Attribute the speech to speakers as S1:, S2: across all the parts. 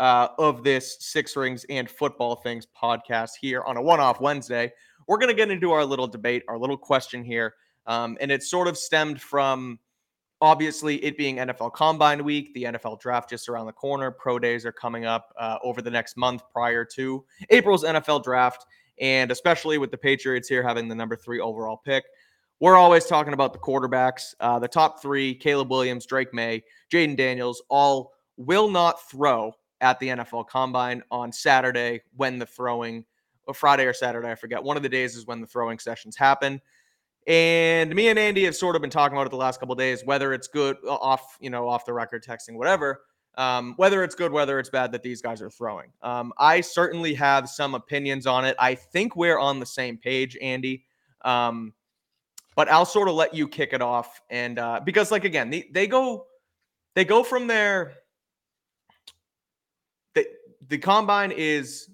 S1: uh, of this Six Rings and Football Things podcast here on a one-off Wednesday, we're going to get into our little debate, our little question here. Um, and it sort of stemmed from obviously it being NFL Combine Week, the NFL Draft just around the corner. Pro days are coming up uh, over the next month prior to April's NFL Draft. And especially with the Patriots here having the number three overall pick, we're always talking about the quarterbacks. Uh, the top three Caleb Williams, Drake Maye, Jayden Daniels all will not throw at the NFL Combine on Saturday when the throwing or Friday or Saturday, I forget. One of the days is when the throwing sessions happen. And me and Andy have sort of been talking about it the last couple days, whether it's good off, you know, off the record texting, whatever. Um, whether it's good, whether it's bad that these guys are throwing. Um, I certainly have some opinions on it. I think we're on the same page, Andy. Um, but I'll sort of let you kick it off, and uh, because, like, again, they, they go, they go from there. The combine is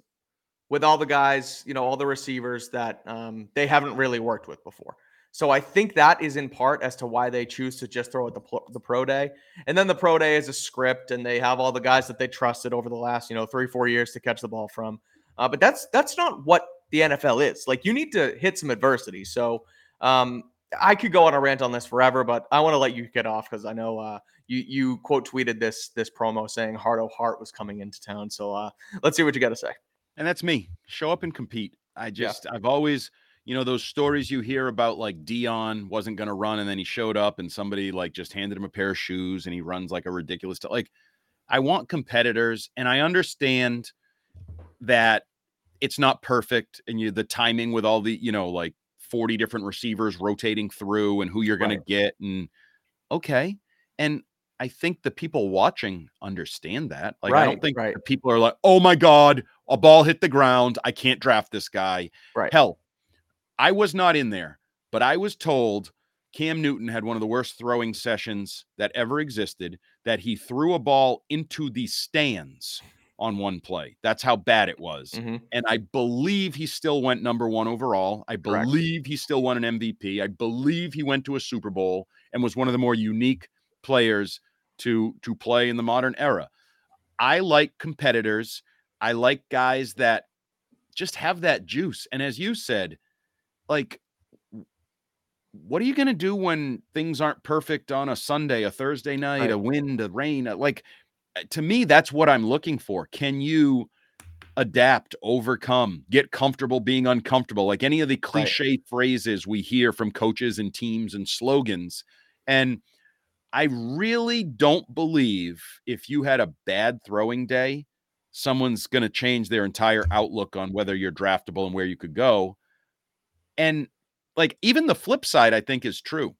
S1: with all the guys, you know, all the receivers that um, they haven't really worked with before. So I think that is in part as to why they choose to just throw at the, the pro day. And then the pro day is a script and they have all the guys that they trusted over the last, you know, three, four years to catch the ball from. Uh, but that's, that's not what the NFL is. Like you need to hit some adversity. So um, I could go on a rant on this forever, but I want to let you get off because I know uh, you, you quote tweeted this, this promo saying Heart O' Heart was coming into town. So uh, let's see what you got to say.
S2: And that's me. Show up and compete. I just, yeah. I've always, you know, those stories you hear about like Deion wasn't going to run and then he showed up and somebody like just handed him a pair of shoes and he runs like a ridiculous, t- like I want competitors, and I understand that it's not perfect and you the timing with all the, you know, like 40 different receivers rotating through and who you're going right. to get and okay. And I think the people watching understand that. Like, right, I don't think right. people are like, oh my God, a ball hit the ground. I can't draft this guy.
S1: Right.
S2: Hell, I was not in there, but I was told Cam Newton had one of the worst throwing sessions that ever existed, that he threw a ball into the stands on one play. That's how bad it was. Mm-hmm. And I believe he still went number one overall. I believe Correct. he still won an MVP. I believe he went to a Super Bowl and was one of the more unique players to to play in the modern era. I like competitors. I like guys that just have that juice. And as you said, like what are you going to do when things aren't perfect on a Sunday, a Thursday night, right. a wind, a rain? Like uh, to me, that's what I'm looking for. Can you adapt, overcome, get comfortable being uncomfortable? Like any of the cliche right. phrases we hear from coaches and teams and slogans. And I really don't believe if you had a bad throwing day, someone's going to change their entire outlook on whether you're draftable and where you could go. And like even the flip side, I think is true.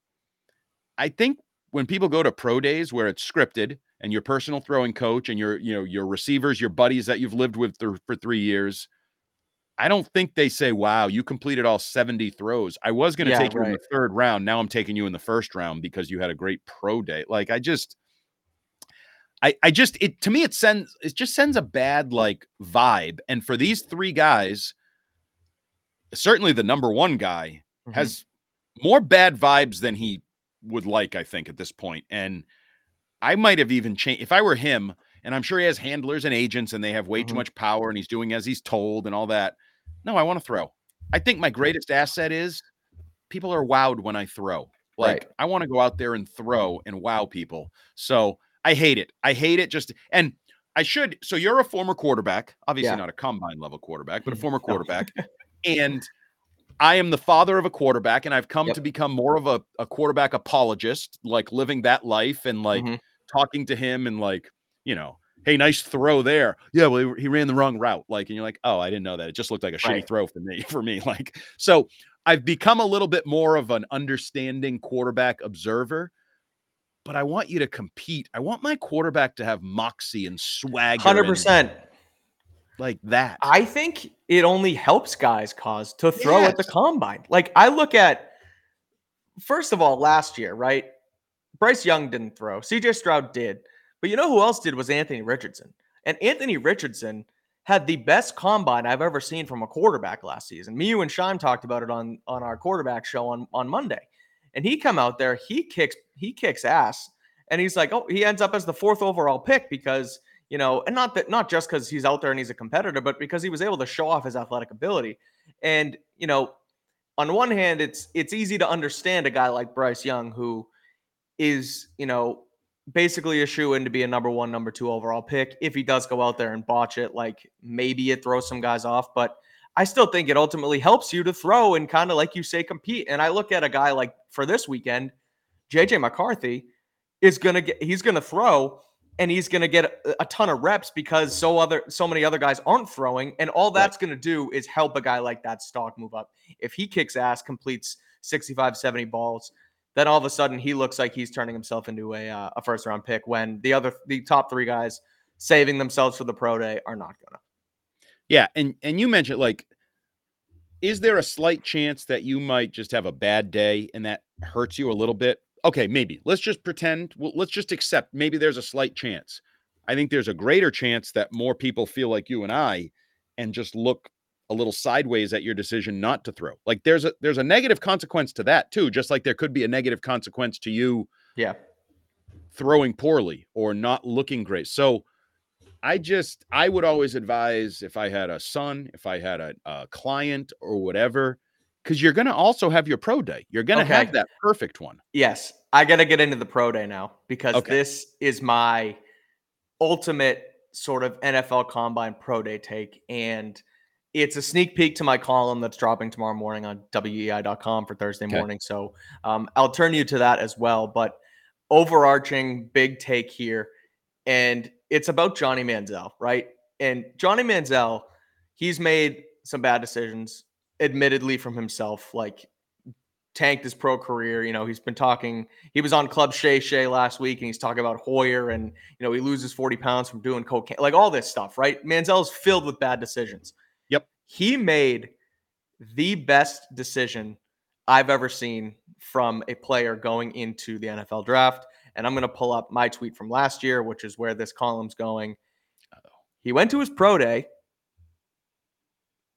S2: I think when people go to pro days where it's scripted and your personal throwing coach and your you know your receivers, your buddies that you've lived with th- for three years, I don't think they say, "Wow, you completed all 70 throws." I was going to yeah, take you in the third round. Now I'm taking you in the first round because you had a great pro day. Like I just, I I just it to me it sends it just sends a bad like vibe. And for these three guys, certainly the number one guy mm-hmm. has more bad vibes than he would like. I think at this point, and I might have even changed if I were him. And I'm sure he has handlers and agents, and they have way mm-hmm. too much power, and he's doing as he's told, and all that. No, I want to throw. I think my greatest asset is people are wowed when I throw. Like right. I want to go out there and throw and wow people. So I hate it. I hate it just and I should. So you're a former quarterback, obviously yeah. not a combine level quarterback, but a former quarterback. and I am the father of a quarterback, and I've come yep. to become more of a, a quarterback apologist, like living that life and like mm-hmm. talking to him and like, you know, hey, nice throw there. Yeah, well, he, he, ran the wrong route. Like, and you're like, oh, I didn't know that. It just looked like a right. shitty throw for me. For me, like, so I've become a little bit more of an understanding quarterback observer. But I want you to compete. I want my quarterback to have moxie and swagger.
S1: Hundred percent,
S2: like that.
S1: I think it only helps guys cause to throw yes. at the combine. Like I look at, first of all, last year, right? Bryce Young didn't throw. CJ Stroud did. But you know who else did was Anthony Richardson. And Anthony Richardson had the best combine I've ever seen from a quarterback last season. Me, you, and Shime talked about it on on our quarterback show on on Monday. And he come out there, he kicks he kicks ass, and he's like, oh, he ends up as the fourth overall pick because you know, and not that not just because he's out there and he's a competitor, but because he was able to show off his athletic ability. And you know, on one hand, it's it's easy to understand a guy like Bryce Young who is you know basically a shoe in to be a number one, number two overall pick. If he does go out there and botch it, like maybe it throws some guys off, but I still think it ultimately helps you to throw and kind of like you say, compete. And I look at a guy like for this weekend, JJ McCarthy is gonna get he's gonna throw and he's gonna get a, a ton of reps because so other so many other guys aren't throwing, and all that's right. gonna do is help a guy like that stock move up. If he kicks ass, completes 65, 70 balls, then all of a sudden he looks like he's turning himself into a uh, a first round pick when the other the top three guys saving themselves for the pro day are not gonna.
S2: Yeah, and and you mentioned like, is there a slight chance that you might just have a bad day and that hurts you a little bit? Okay, maybe. Let's just pretend. Well, let's just accept maybe there's a slight chance. I think there's a greater chance that more people feel like you and I and just look a little sideways at your decision not to throw. Like there's a there's a negative consequence to that too, just like there could be a negative consequence to you
S1: yeah
S2: throwing poorly or not looking great. So I just I would always advise if I had a son, if I had a, a client or whatever, because you're gonna also have your pro day. You're gonna okay. have that perfect one.
S1: Yes. I gotta get into the pro day now because okay. this is my ultimate sort of NFL combine pro day take. And it's a sneak peek to my column that's dropping tomorrow morning on weei.com for Thursday okay. morning. So um, I'll turn you to that as well. But overarching big take here. And it's about Johnny Manziel, right? And Johnny Manziel, he's made some bad decisions, admittedly from himself, like tanked his pro career. You know, he's been talking, he was on Club Shay Shay last week and he's talking about Hoyer and, you know, he loses 40 pounds from doing cocaine, like all this stuff, right? Manziel's filled with bad decisions. He made the best decision I've ever seen from a player going into the NFL draft. And I'm going to pull up my tweet from last year, which is where this column's going. He went to his pro day.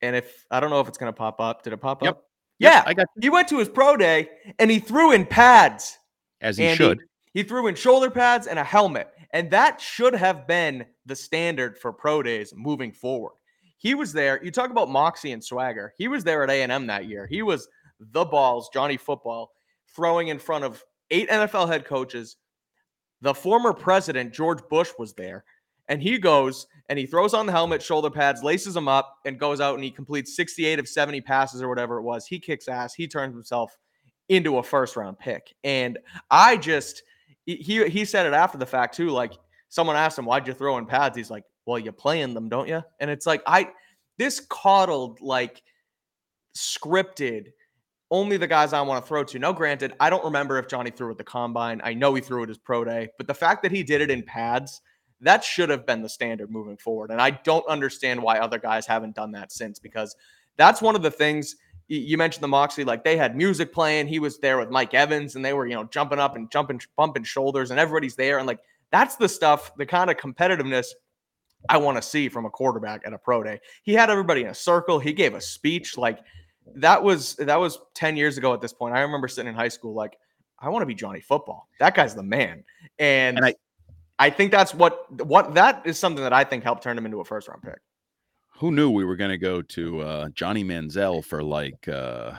S1: And if I don't know if it's going to pop up, did it pop
S2: Yep.
S1: up? Yeah,
S2: Yep, I got
S1: he went to his pro day and he threw in pads.
S2: as he should.
S1: He threw in shoulder pads and a helmet. And that should have been the standard for pro days moving forward. He was there. You talk about moxie and swagger. He was there at A&M that year. He was the balls, Johnny Football, throwing in front of eight NFL head coaches. The former president, George Bush, was there. And he goes and he throws on the helmet, shoulder pads, laces them up, and goes out and he completes 68 of 70 passes or whatever it was. He kicks ass. He turns himself into a first round pick. And I just he he said it after the fact too. Like someone asked him, "Why'd you throw in pads?" He's like, "Well, you play in them, don't you?" And it's like I this coddled like scripted. Only the guys I want to throw to. Now, granted, I don't remember if Johnny threw at the combine. I know he threw at his pro day, but the fact that he did it in pads, that should have been the standard moving forward. And I don't understand why other guys haven't done that since because that's one of the things you mentioned the Moxley, like they had music playing. He was there with Mike Evans and they were, you know, jumping up and jumping, bumping shoulders and everybody's there. And like that's the stuff, the kind of competitiveness I want to see from a quarterback at a pro day. He had everybody in a circle. He gave a speech. Like that was that was 10 years ago at this point. I remember sitting in high school, like, I want to be Johnny football. That guy's the man. And,
S2: And I-
S1: I think that's what what that is something that I think helped turn him into a first round pick.
S2: Who knew we were going to go to uh, Johnny Manziel for like uh,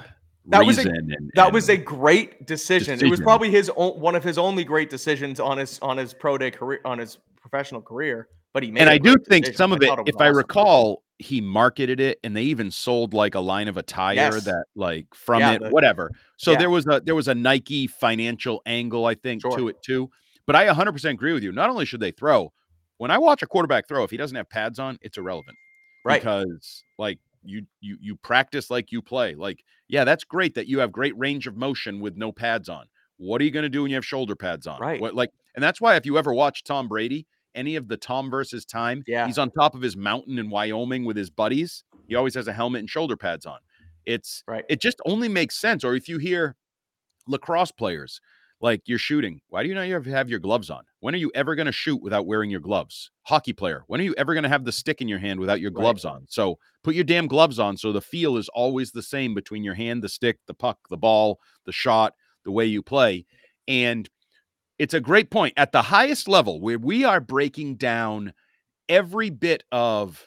S1: That was a-
S2: reason and,
S1: That was a great decision. It was probably his o- one of his only great decisions on his on his pro day career on his professional career. But he made.
S2: and I do think
S1: decision.
S2: some of it,
S1: was
S2: if I recall, he marketed it and they even sold like a line of attire
S1: Yes.
S2: that like from
S1: Yeah,
S2: it,
S1: the-
S2: whatever. So
S1: yeah.
S2: there was a there was a Nike financial angle, I think, to it too. But I 100% agree with you. Not only should they throw, when I watch a quarterback throw, if he doesn't have pads on, it's irrelevant.
S1: right.
S2: Because like you you you practice like you play. Like, yeah, that's great that you have great range of motion with no pads on. What are you going to do when you have shoulder pads on?
S1: Right.
S2: What like and that's why if you ever watch Tom Brady, any of the Tom versus time,
S1: Yeah.
S2: he's on top of his mountain in Wyoming with his buddies. He always has a helmet and shoulder pads on. It's
S1: Right.
S2: it just only makes sense. Or if you hear lacrosse players like you're shooting, why do you not have, your gloves on? When are you ever going to shoot without wearing your gloves? Hockey player, when are you ever going to have the stick in your hand without your
S1: Right.
S2: gloves on? So put your damn gloves on so the feel is always the same between your hand, the stick, the puck, the ball, the shot, the way you play. And it's a great point at the highest level where we are breaking down every bit of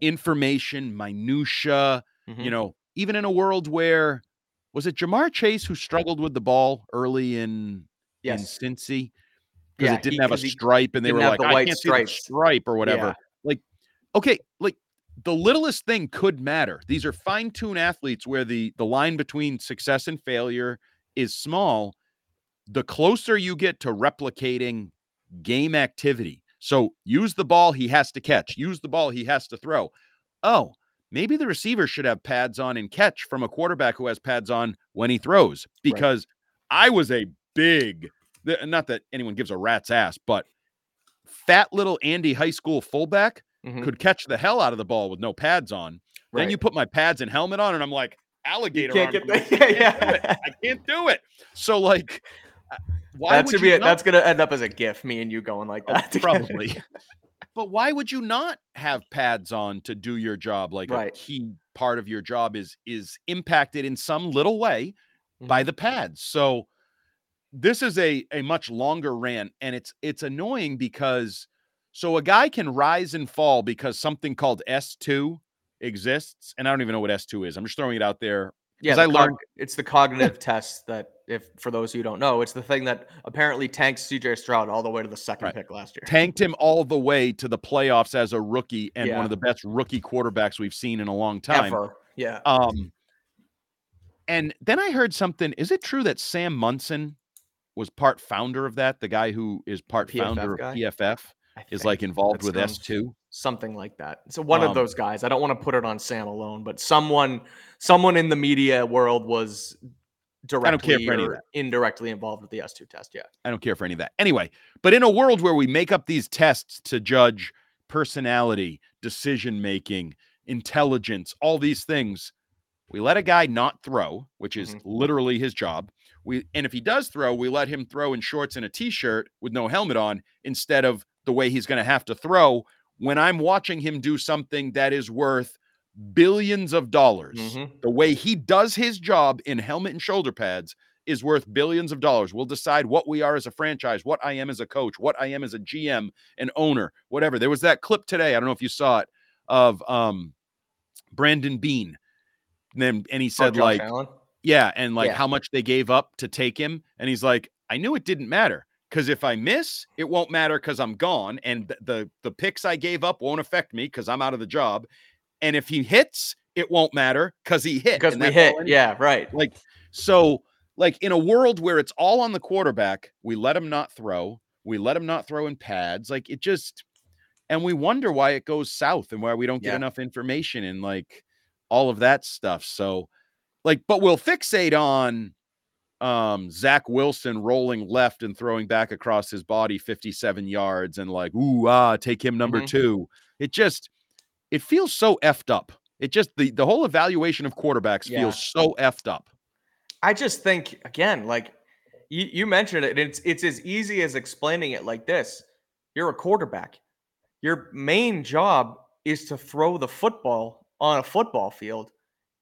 S2: information, minutia,
S1: Mhm.
S2: you know, even in a world where was it Ja'Marr Chase who struggled with the ball early in
S1: yes.
S2: in Cincy because
S1: Yeah,
S2: it didn't
S1: he-
S2: have a stripe and they were like,
S1: the
S2: I
S1: white
S2: can't see the stripe or whatever.
S1: Yeah.
S2: Like, okay, like the littlest thing could matter. These are fine-tuned athletes where the the line between success and failure is small. The closer you get to replicating game activity. So use the ball he has to catch, use the ball he has to throw. Oh, maybe the receiver should have pads on and catch from a quarterback who has pads on when he throws because I was a big not that anyone gives a rat's ass, but fat little Andy high school fullback
S1: Mhm.
S2: could catch the hell out of the ball with no pads on. Then you put my pads and helmet on, and I'm like alligator.
S1: can't
S2: arms.
S1: get the- yeah,
S2: can't
S1: yeah.
S2: I can't do it. So like, why
S1: That
S2: would
S1: should be
S2: not-
S1: That's gonna end up as a gif. Me and you going like
S2: Oh,
S1: that. together.
S2: probably. but why would you not have pads on to do your job? Like a
S1: Right.
S2: key part of your job is is impacted in some little way by
S1: Mhm.
S2: the pads. So this is a a much longer rant and it's it's annoying because so a guy can rise and fall because something called S2 exists and I don't even know what S2 is. I'm just throwing it out there.
S1: Yeah,
S2: I learned-
S1: cog- it's the cognitive test that, if for those who don't know, it's the thing that apparently tanks CJ Stroud all the way to the second
S2: Right.
S1: pick last year.
S2: Tanked him all the way to the playoffs as a rookie and one of the best rookie quarterbacks we've seen in a long time.
S1: Ever. Yeah.
S2: Um, and then I heard something. Is it true that Sam Monson was part founder of that? The guy who is part
S1: PFF
S2: founder
S1: guy?
S2: of PFF.
S1: I
S2: is like involved with S2.
S1: something like that. So one
S2: Um,
S1: of those guys. I don't want to put it on Sam alone, but someone someone in the media world was directly
S2: for any of
S1: or indirectly involved with the S2 test. Yeah.
S2: I don't care for any of that. Anyway, but in a world where we make up these tests to judge personality, decision making, intelligence, all these things, we let a guy not throw, which is
S1: Mhm.
S2: literally his job. We and if he does throw, we let him throw in shorts and a t-shirt with no helmet on instead of the way he's going to have to throw when I'm watching him do something that is worth billions of dollars.
S1: Mhm.
S2: The way he does his job in helmet and shoulder pads is worth billions of dollars. We'll decide what we are as a franchise, what I am as a coach, what I am as a GM, an owner, whatever. There was that clip today. I don't know if you saw it of um Brandon Beane. And then and he
S1: Oh,
S2: said
S1: Josh
S2: like
S1: Allen?
S2: yeah, and like
S1: Yeah.
S2: how much they gave up to take him. And he's like, I knew it didn't matter because if I miss, it won't matter because I'm gone, and th- the the picks I gave up won't affect me because I'm out of the job. And if he hits, it won't matter because he hit.
S1: because we hit.
S2: all I need.
S1: Yeah, right.
S2: Like so, like in a world where it's all on the quarterback, we let him not throw. We let him not throw in pads. Like it just, and we wonder why it goes south and why we don't get
S1: Yeah.
S2: enough information and like all of that stuff. So, like, but we'll fixate on um Zach Wilson rolling left and throwing back across his body 57 yards and like, ooh, ah, take him number
S1: Mhm.
S2: two. It just it feels so effed up. It just the the whole evaluation of quarterbacks
S1: Yeah.
S2: feels so effed up.
S1: I just think again, like you, you mentioned it, it's it's as easy as explaining it like this. You're a quarterback. Your main job is to throw the football on a football field,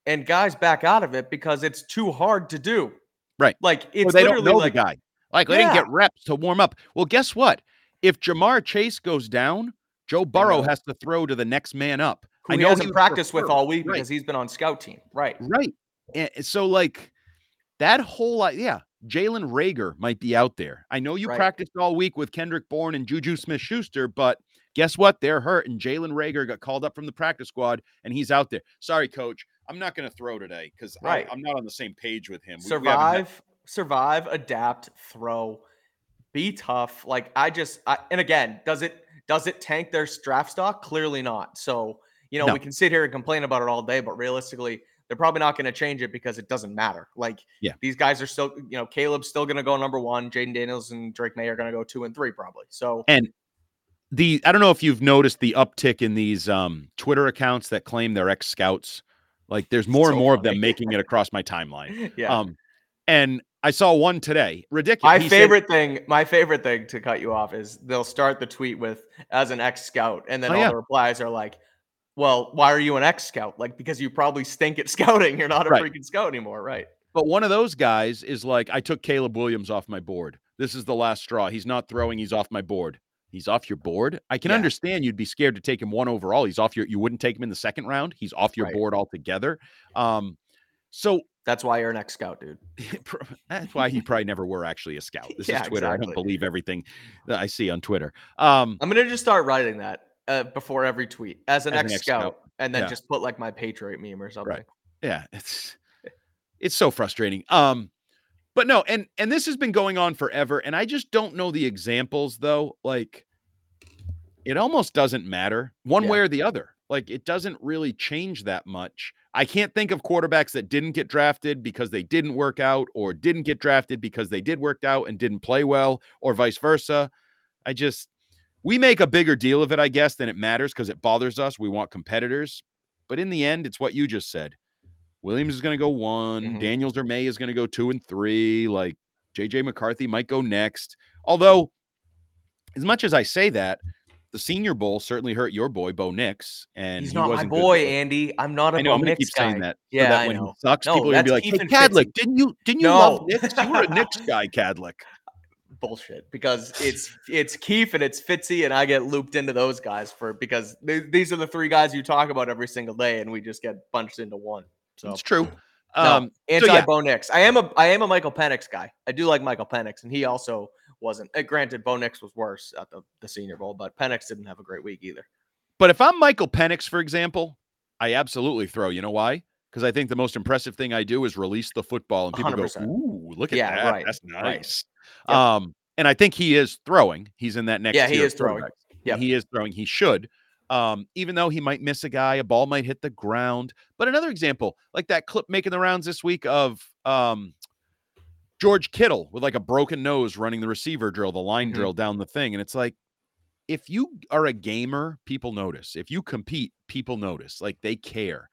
S1: and guys back out of it because it's too hard to do.
S2: Right.
S1: Like
S2: Or
S1: it's
S2: they don't know
S1: like
S2: the guy. Like they didn't get reps to warm up. Well, guess what? If Ja'Marr Chase goes down, Joe Burrow has to throw to the next man up.
S1: who
S2: I
S1: he
S2: know
S1: hasn't
S2: would
S1: practiced with all week
S2: right.
S1: because he's been on scout team. Right.
S2: Right. And so like that whole yeah, Jalen Reagor might be out there. I know you
S1: Right.
S2: practiced all week with Kendrick Bourne and Juju Smith Schuster, but guess what? They're hurt. And Jalen Reagor got called up from the practice squad and he's out there. Sorry, coach. I'm not going to throw today because
S1: Right.
S2: I'm not on the same page with him. We- we
S1: survive, survive, adapt, throw, be tough. Like I just, I, and again, does it does it tank their draft stock? Clearly not. So you know
S2: No.
S1: we can sit here and complain about it all day, but realistically, they're probably not going to change it because it doesn't matter. Like
S2: Yeah.
S1: these guys are still, you know, Caleb's still going to go number one. Jayden Daniels and Drake Maye are going to go two and three probably. So
S2: And the I don't know if you've noticed the uptick in these um Twitter accounts that claim they're ex scouts. Like there's more and
S1: So
S2: more of them making it across my timeline.
S1: yeah.
S2: Um and I saw one today. Ridiculous.
S1: My
S2: He said-
S1: favorite thing, my favorite thing to cut you off is they'll start the tweet with as an ex scout, and then
S2: Oh,
S1: all
S2: yeah.
S1: the replies are like, Well, why are you an ex scout? Like, because you probably stink at scouting. You're not a
S2: Right.
S1: freaking scout anymore, right?
S2: But one of those guys is like, I took Caleb Williams off my board. This is the last straw. He's not throwing. He's off my board. He's off your board. I can
S1: Yeah.
S2: understand you'd be scared to take him one overall. He's off your. You wouldn't take him in the second round. He's off your
S1: Right.
S2: board altogether. Um, so
S1: That's why you're an ex scout, dude.
S2: that's why he probably never were actually a scout. This
S1: Yeah,
S2: is Twitter. I don't believe everything that I see on Twitter. Um,
S1: I'm gonna just start writing that uh, before every tweet as an ex
S2: ex-scout.
S1: and then
S2: Yeah.
S1: just put like my Patriot meme or something. Right.
S2: yeah it's it's so frustrating um but no and and this has been going on forever and i just don't know the examples though like it almost doesn't matter one
S1: Yeah.
S2: way or the other like it doesn't really change that much. I can't think of quarterbacks that didn't get drafted because they didn't work out or didn't get drafted because they did work out and didn't play well or vice versa. I just we make a bigger deal of it i guess than it matters because it bothers us we want competitors. But in the end it's what you just said Williams is going to go one.
S1: Mhm.
S2: Daniels or Maye is going to go two and three. Like JJ McCarthy might go next. Although, as much as I say that, the Senior Bowl certainly hurt your boy Bo Nix, and
S1: He's
S2: he
S1: not my boy, Andy. I'm not a
S2: I know. I'm going to
S1: Nix
S2: keep saying
S1: guy.
S2: that. so
S1: Yeah,
S2: that
S1: I
S2: when
S1: know.
S2: he sucks,
S1: No,
S2: people are to be like, "Hey,
S1: Kadlick,
S2: didn't you didn't you love Nix? You were a Nix guy, Kadlick."
S1: bullshit because it's it's Keefe and it's Fitzy and I get looped into those guys for because th- these are the three guys you talk about every single day and we just get bunched into one. So
S2: It's true.
S1: no,
S2: Um,
S1: anti
S2: yeah.
S1: Bo Nix. I am a I am a Michael Penix guy. I do like Michael Penix and he also wasn't. Uh, granted, Bo Nix was worse at the, the Senior Bowl, but Penix didn't have a great week either.
S2: But if I'm Michael Penix, for example, I absolutely throw. You know why? Because I think the most impressive thing I do is release the football, and people
S1: 100%.
S2: go, "Ooh, look at
S1: Yeah,
S2: that!
S1: right,
S2: That's
S1: right.
S2: nice."
S1: Yep.
S2: Um, and I think he is throwing. He's in that next.
S1: yeah, he is throwing. Yep.
S2: He is throwing. He should. Um, even though he might miss a guy, a ball might hit the ground. But another example, like that clip making the rounds this week of um, George Kittle with like a broken nose running the receiver drill, the line
S1: Mhm.
S2: drill down the thing. And it's like, if you are a gamer, people notice. If you compete, people notice. Like they care.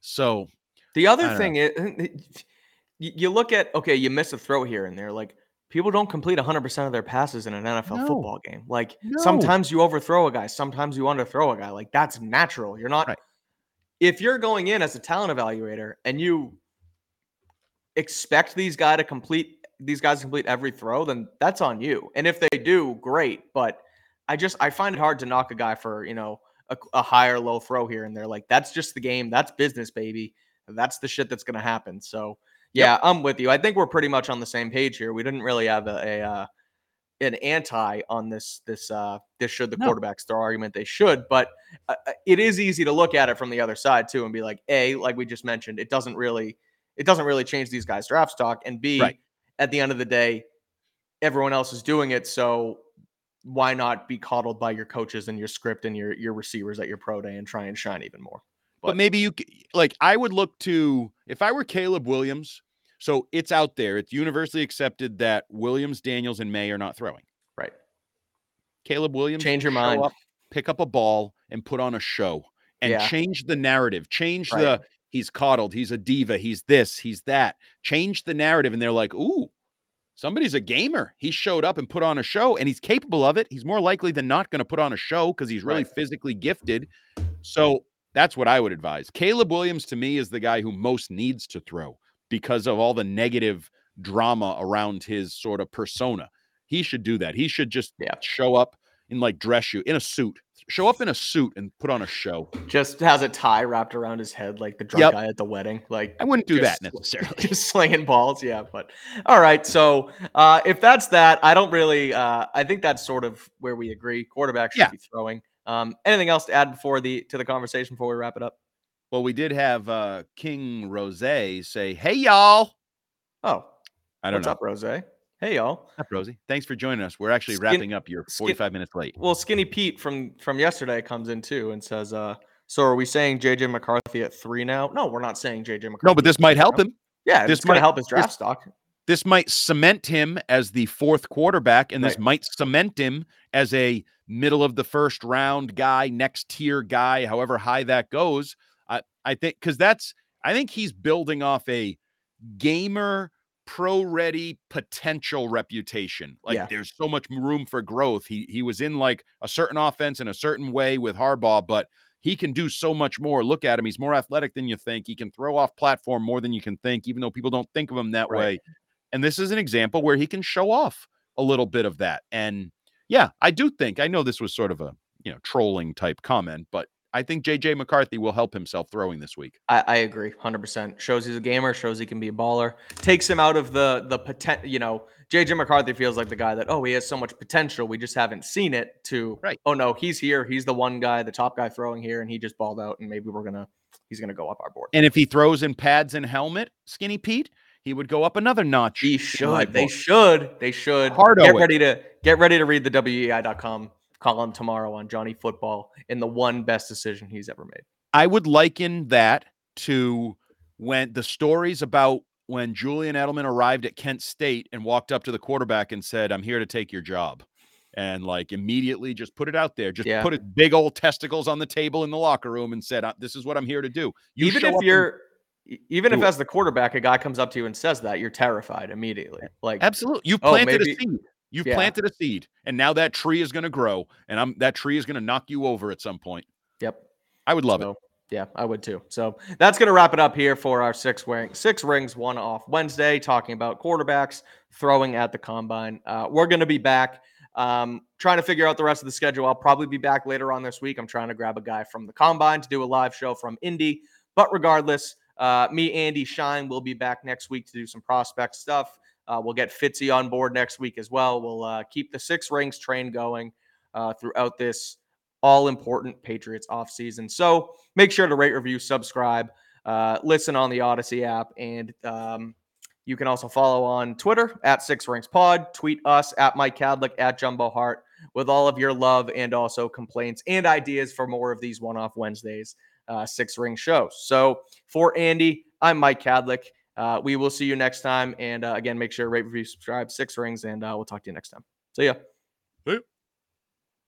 S2: So
S1: The other thing is, you you look at okay, you miss a throw here and there. Like people don't complete 100% of their passes in an NFL
S2: No.
S1: football game. Like
S2: No.
S1: sometimes you overthrow a guy, sometimes you underthrow a guy. Like that's natural. You're not
S2: Right.
S1: if you're going in as a talent evaluator and you expect these guy to complete these guys to complete every throw, then that's on you. And if they do, great. But I just I find it hard to knock a guy for you know a, a high or low throw here and there. Like that's just the game. That's business, baby. That's the shit that's gonna happen. So yeah, I'm with you. I think we're pretty much on the same page here. We didn't really have a, a uh, an anti on this this uh this should the
S2: No.
S1: quarterbacks throw argument they should, but uh, uh, it is easy to look at it from the other side too and be like, a like we just mentioned, it doesn't really it doesn't really change these guys' draft stock, and b
S2: Right.
S1: at the end of the day, everyone else is doing it, so why not be coddled by your coaches and your script and your your receivers at your pro day and try and shine even more?
S2: But
S1: But-
S2: maybe you like I would look to if I were Caleb Williams. So it's out there. It's universally accepted that Williams, Daniels, and Maye are not throwing.
S1: Right.
S2: Caleb Williams,
S1: Change your mind.
S2: up, pick up a ball, and put on a show and
S1: Yeah.
S2: change the narrative. Change
S1: Right.
S2: the he's coddled, he's a diva, he's this, he's that. Change the narrative, and they're like, ooh, somebody's a gamer. He showed up and put on a show, and he's capable of it. He's more likely than not going to put on a show because he's really
S1: Right.
S2: physically gifted. So that's what I would advise. Caleb Williams to me is the guy who most needs to throw because of all the negative drama around his sort of persona. He should do that. He should just
S1: Yeah.
S2: show up in like dress shoe in a suit. Show up in a suit and put on a show.
S1: Just has a tie wrapped around his head like the drunk
S2: Yep.
S1: guy at the wedding. Like
S2: I wouldn't do that necessarily.
S1: just slinging balls. Yeah, but all right. So uh, if that's that, I don't really. Uh, I think that's sort of where we agree. Quarterback should
S2: Yeah.
S1: be throwing. Um, anything else to add before the to the conversation before we wrap it up?
S2: Well, we did have uh King Rose say, "Hey y'all."
S1: Oh,
S2: I don't know.
S1: what's
S2: know.
S1: up, Rose? Hey, y'all.
S2: Up, Rosie. Thanks for joining us. We're actually
S1: Skin-
S2: wrapping up. You're
S1: skin-
S2: 45 minutes late.
S1: Well, Skinny Pete from from yesterday comes in too and says, uh, "So are we saying JJ McCarthy at three now? No, we're not saying JJ McCarthy.
S2: No, but this might help him.
S1: Yeah,
S2: This might-
S1: help his
S2: this-
S1: draft stock.
S2: This might cement him as the fourth quarterback, and this
S1: Right.
S2: might cement him as a middle of the first round guy, next tier guy, however high that goes. I, I think because that's I think he's building off a gamer pro ready potential reputation. Like
S1: Yeah.
S2: there's so much room for growth. He he was in like a certain offense in a certain way with Harbaugh, but he can do so much more. Look at him. He's more athletic than you think. He can throw off platform more than you can think, even though people don't think of him that
S1: Right.
S2: way. And this is an example where he can show off a little bit of that. And yeah, I do think I know this was sort of a you know trolling type comment, but I think JJ McCarthy will help himself throwing this week.
S1: I, I agree, hundred percent. Shows he's a gamer. Shows he can be a baller. Takes him out of the the potential. You know, JJ McCarthy feels like the guy that oh he has so much potential. We just haven't seen it. To
S2: Right.
S1: oh no, he's here. He's the one guy, the top guy throwing here, and he just balled out. And maybe we're gonna he's gonna go up our board.
S2: And if he throws in pads and helmet, Skinny Pete, he would go up another notch.
S1: He should. They should. They should.
S2: Hardo
S1: get
S2: it.
S1: ready to get ready to read the WEEI.com column tomorrow on Johnny Football in the one best decision he's ever made.
S2: I would liken that to when the stories about when Julian Edelman arrived at Kent State and walked up to the quarterback and said, "I'm here to take your job." And like immediately just put it out there, just
S1: Yeah.
S2: put his big old testicles on the table in the locker room and said, "Uh, "This is what I'm here to do." You
S1: even if you're even if as the quarterback a guy comes up to you and says that, you're terrified immediately. Like
S2: Absolutely. You
S1: Oh,
S2: planted
S1: maybe-
S2: a seed. You've
S1: yeah.
S2: planted a seed, and now that tree is going to grow, and I'm that tree is going to knock you over at some point.
S1: Yep.
S2: I would love it.
S1: Yeah, I would too. So that's going to wrap it up here for our six wearing six rings, one off Wednesday, talking about quarterbacks throwing at the combine. Uh, we're going to be back. Um, trying to figure out the rest of the schedule. I'll probably be back later on this week. I'm trying to grab a guy from the combine to do a live show from Indy. But regardless, uh, me, Andy, Shine will be back next week to do some prospect stuff. Uh, we'll get Fitzy on board next week as well. We'll uh, keep the six rings train going uh, throughout this all important Patriots offseason. So make sure to rate, review, subscribe, uh, listen on the Odyssey app, and um, you can also follow on Twitter at Six Rings Pod. Tweet us at Mike Kadlick at Jumbo Heart with all of your love and also complaints and ideas for more of these one off Wednesdays, uh, six ring shows. So for Andy, I'm Mike Kadlick. Uh, we will see you next time. And uh, again, make sure to rate, review, subscribe, six rings, and uh, we'll talk to you next time. See ya.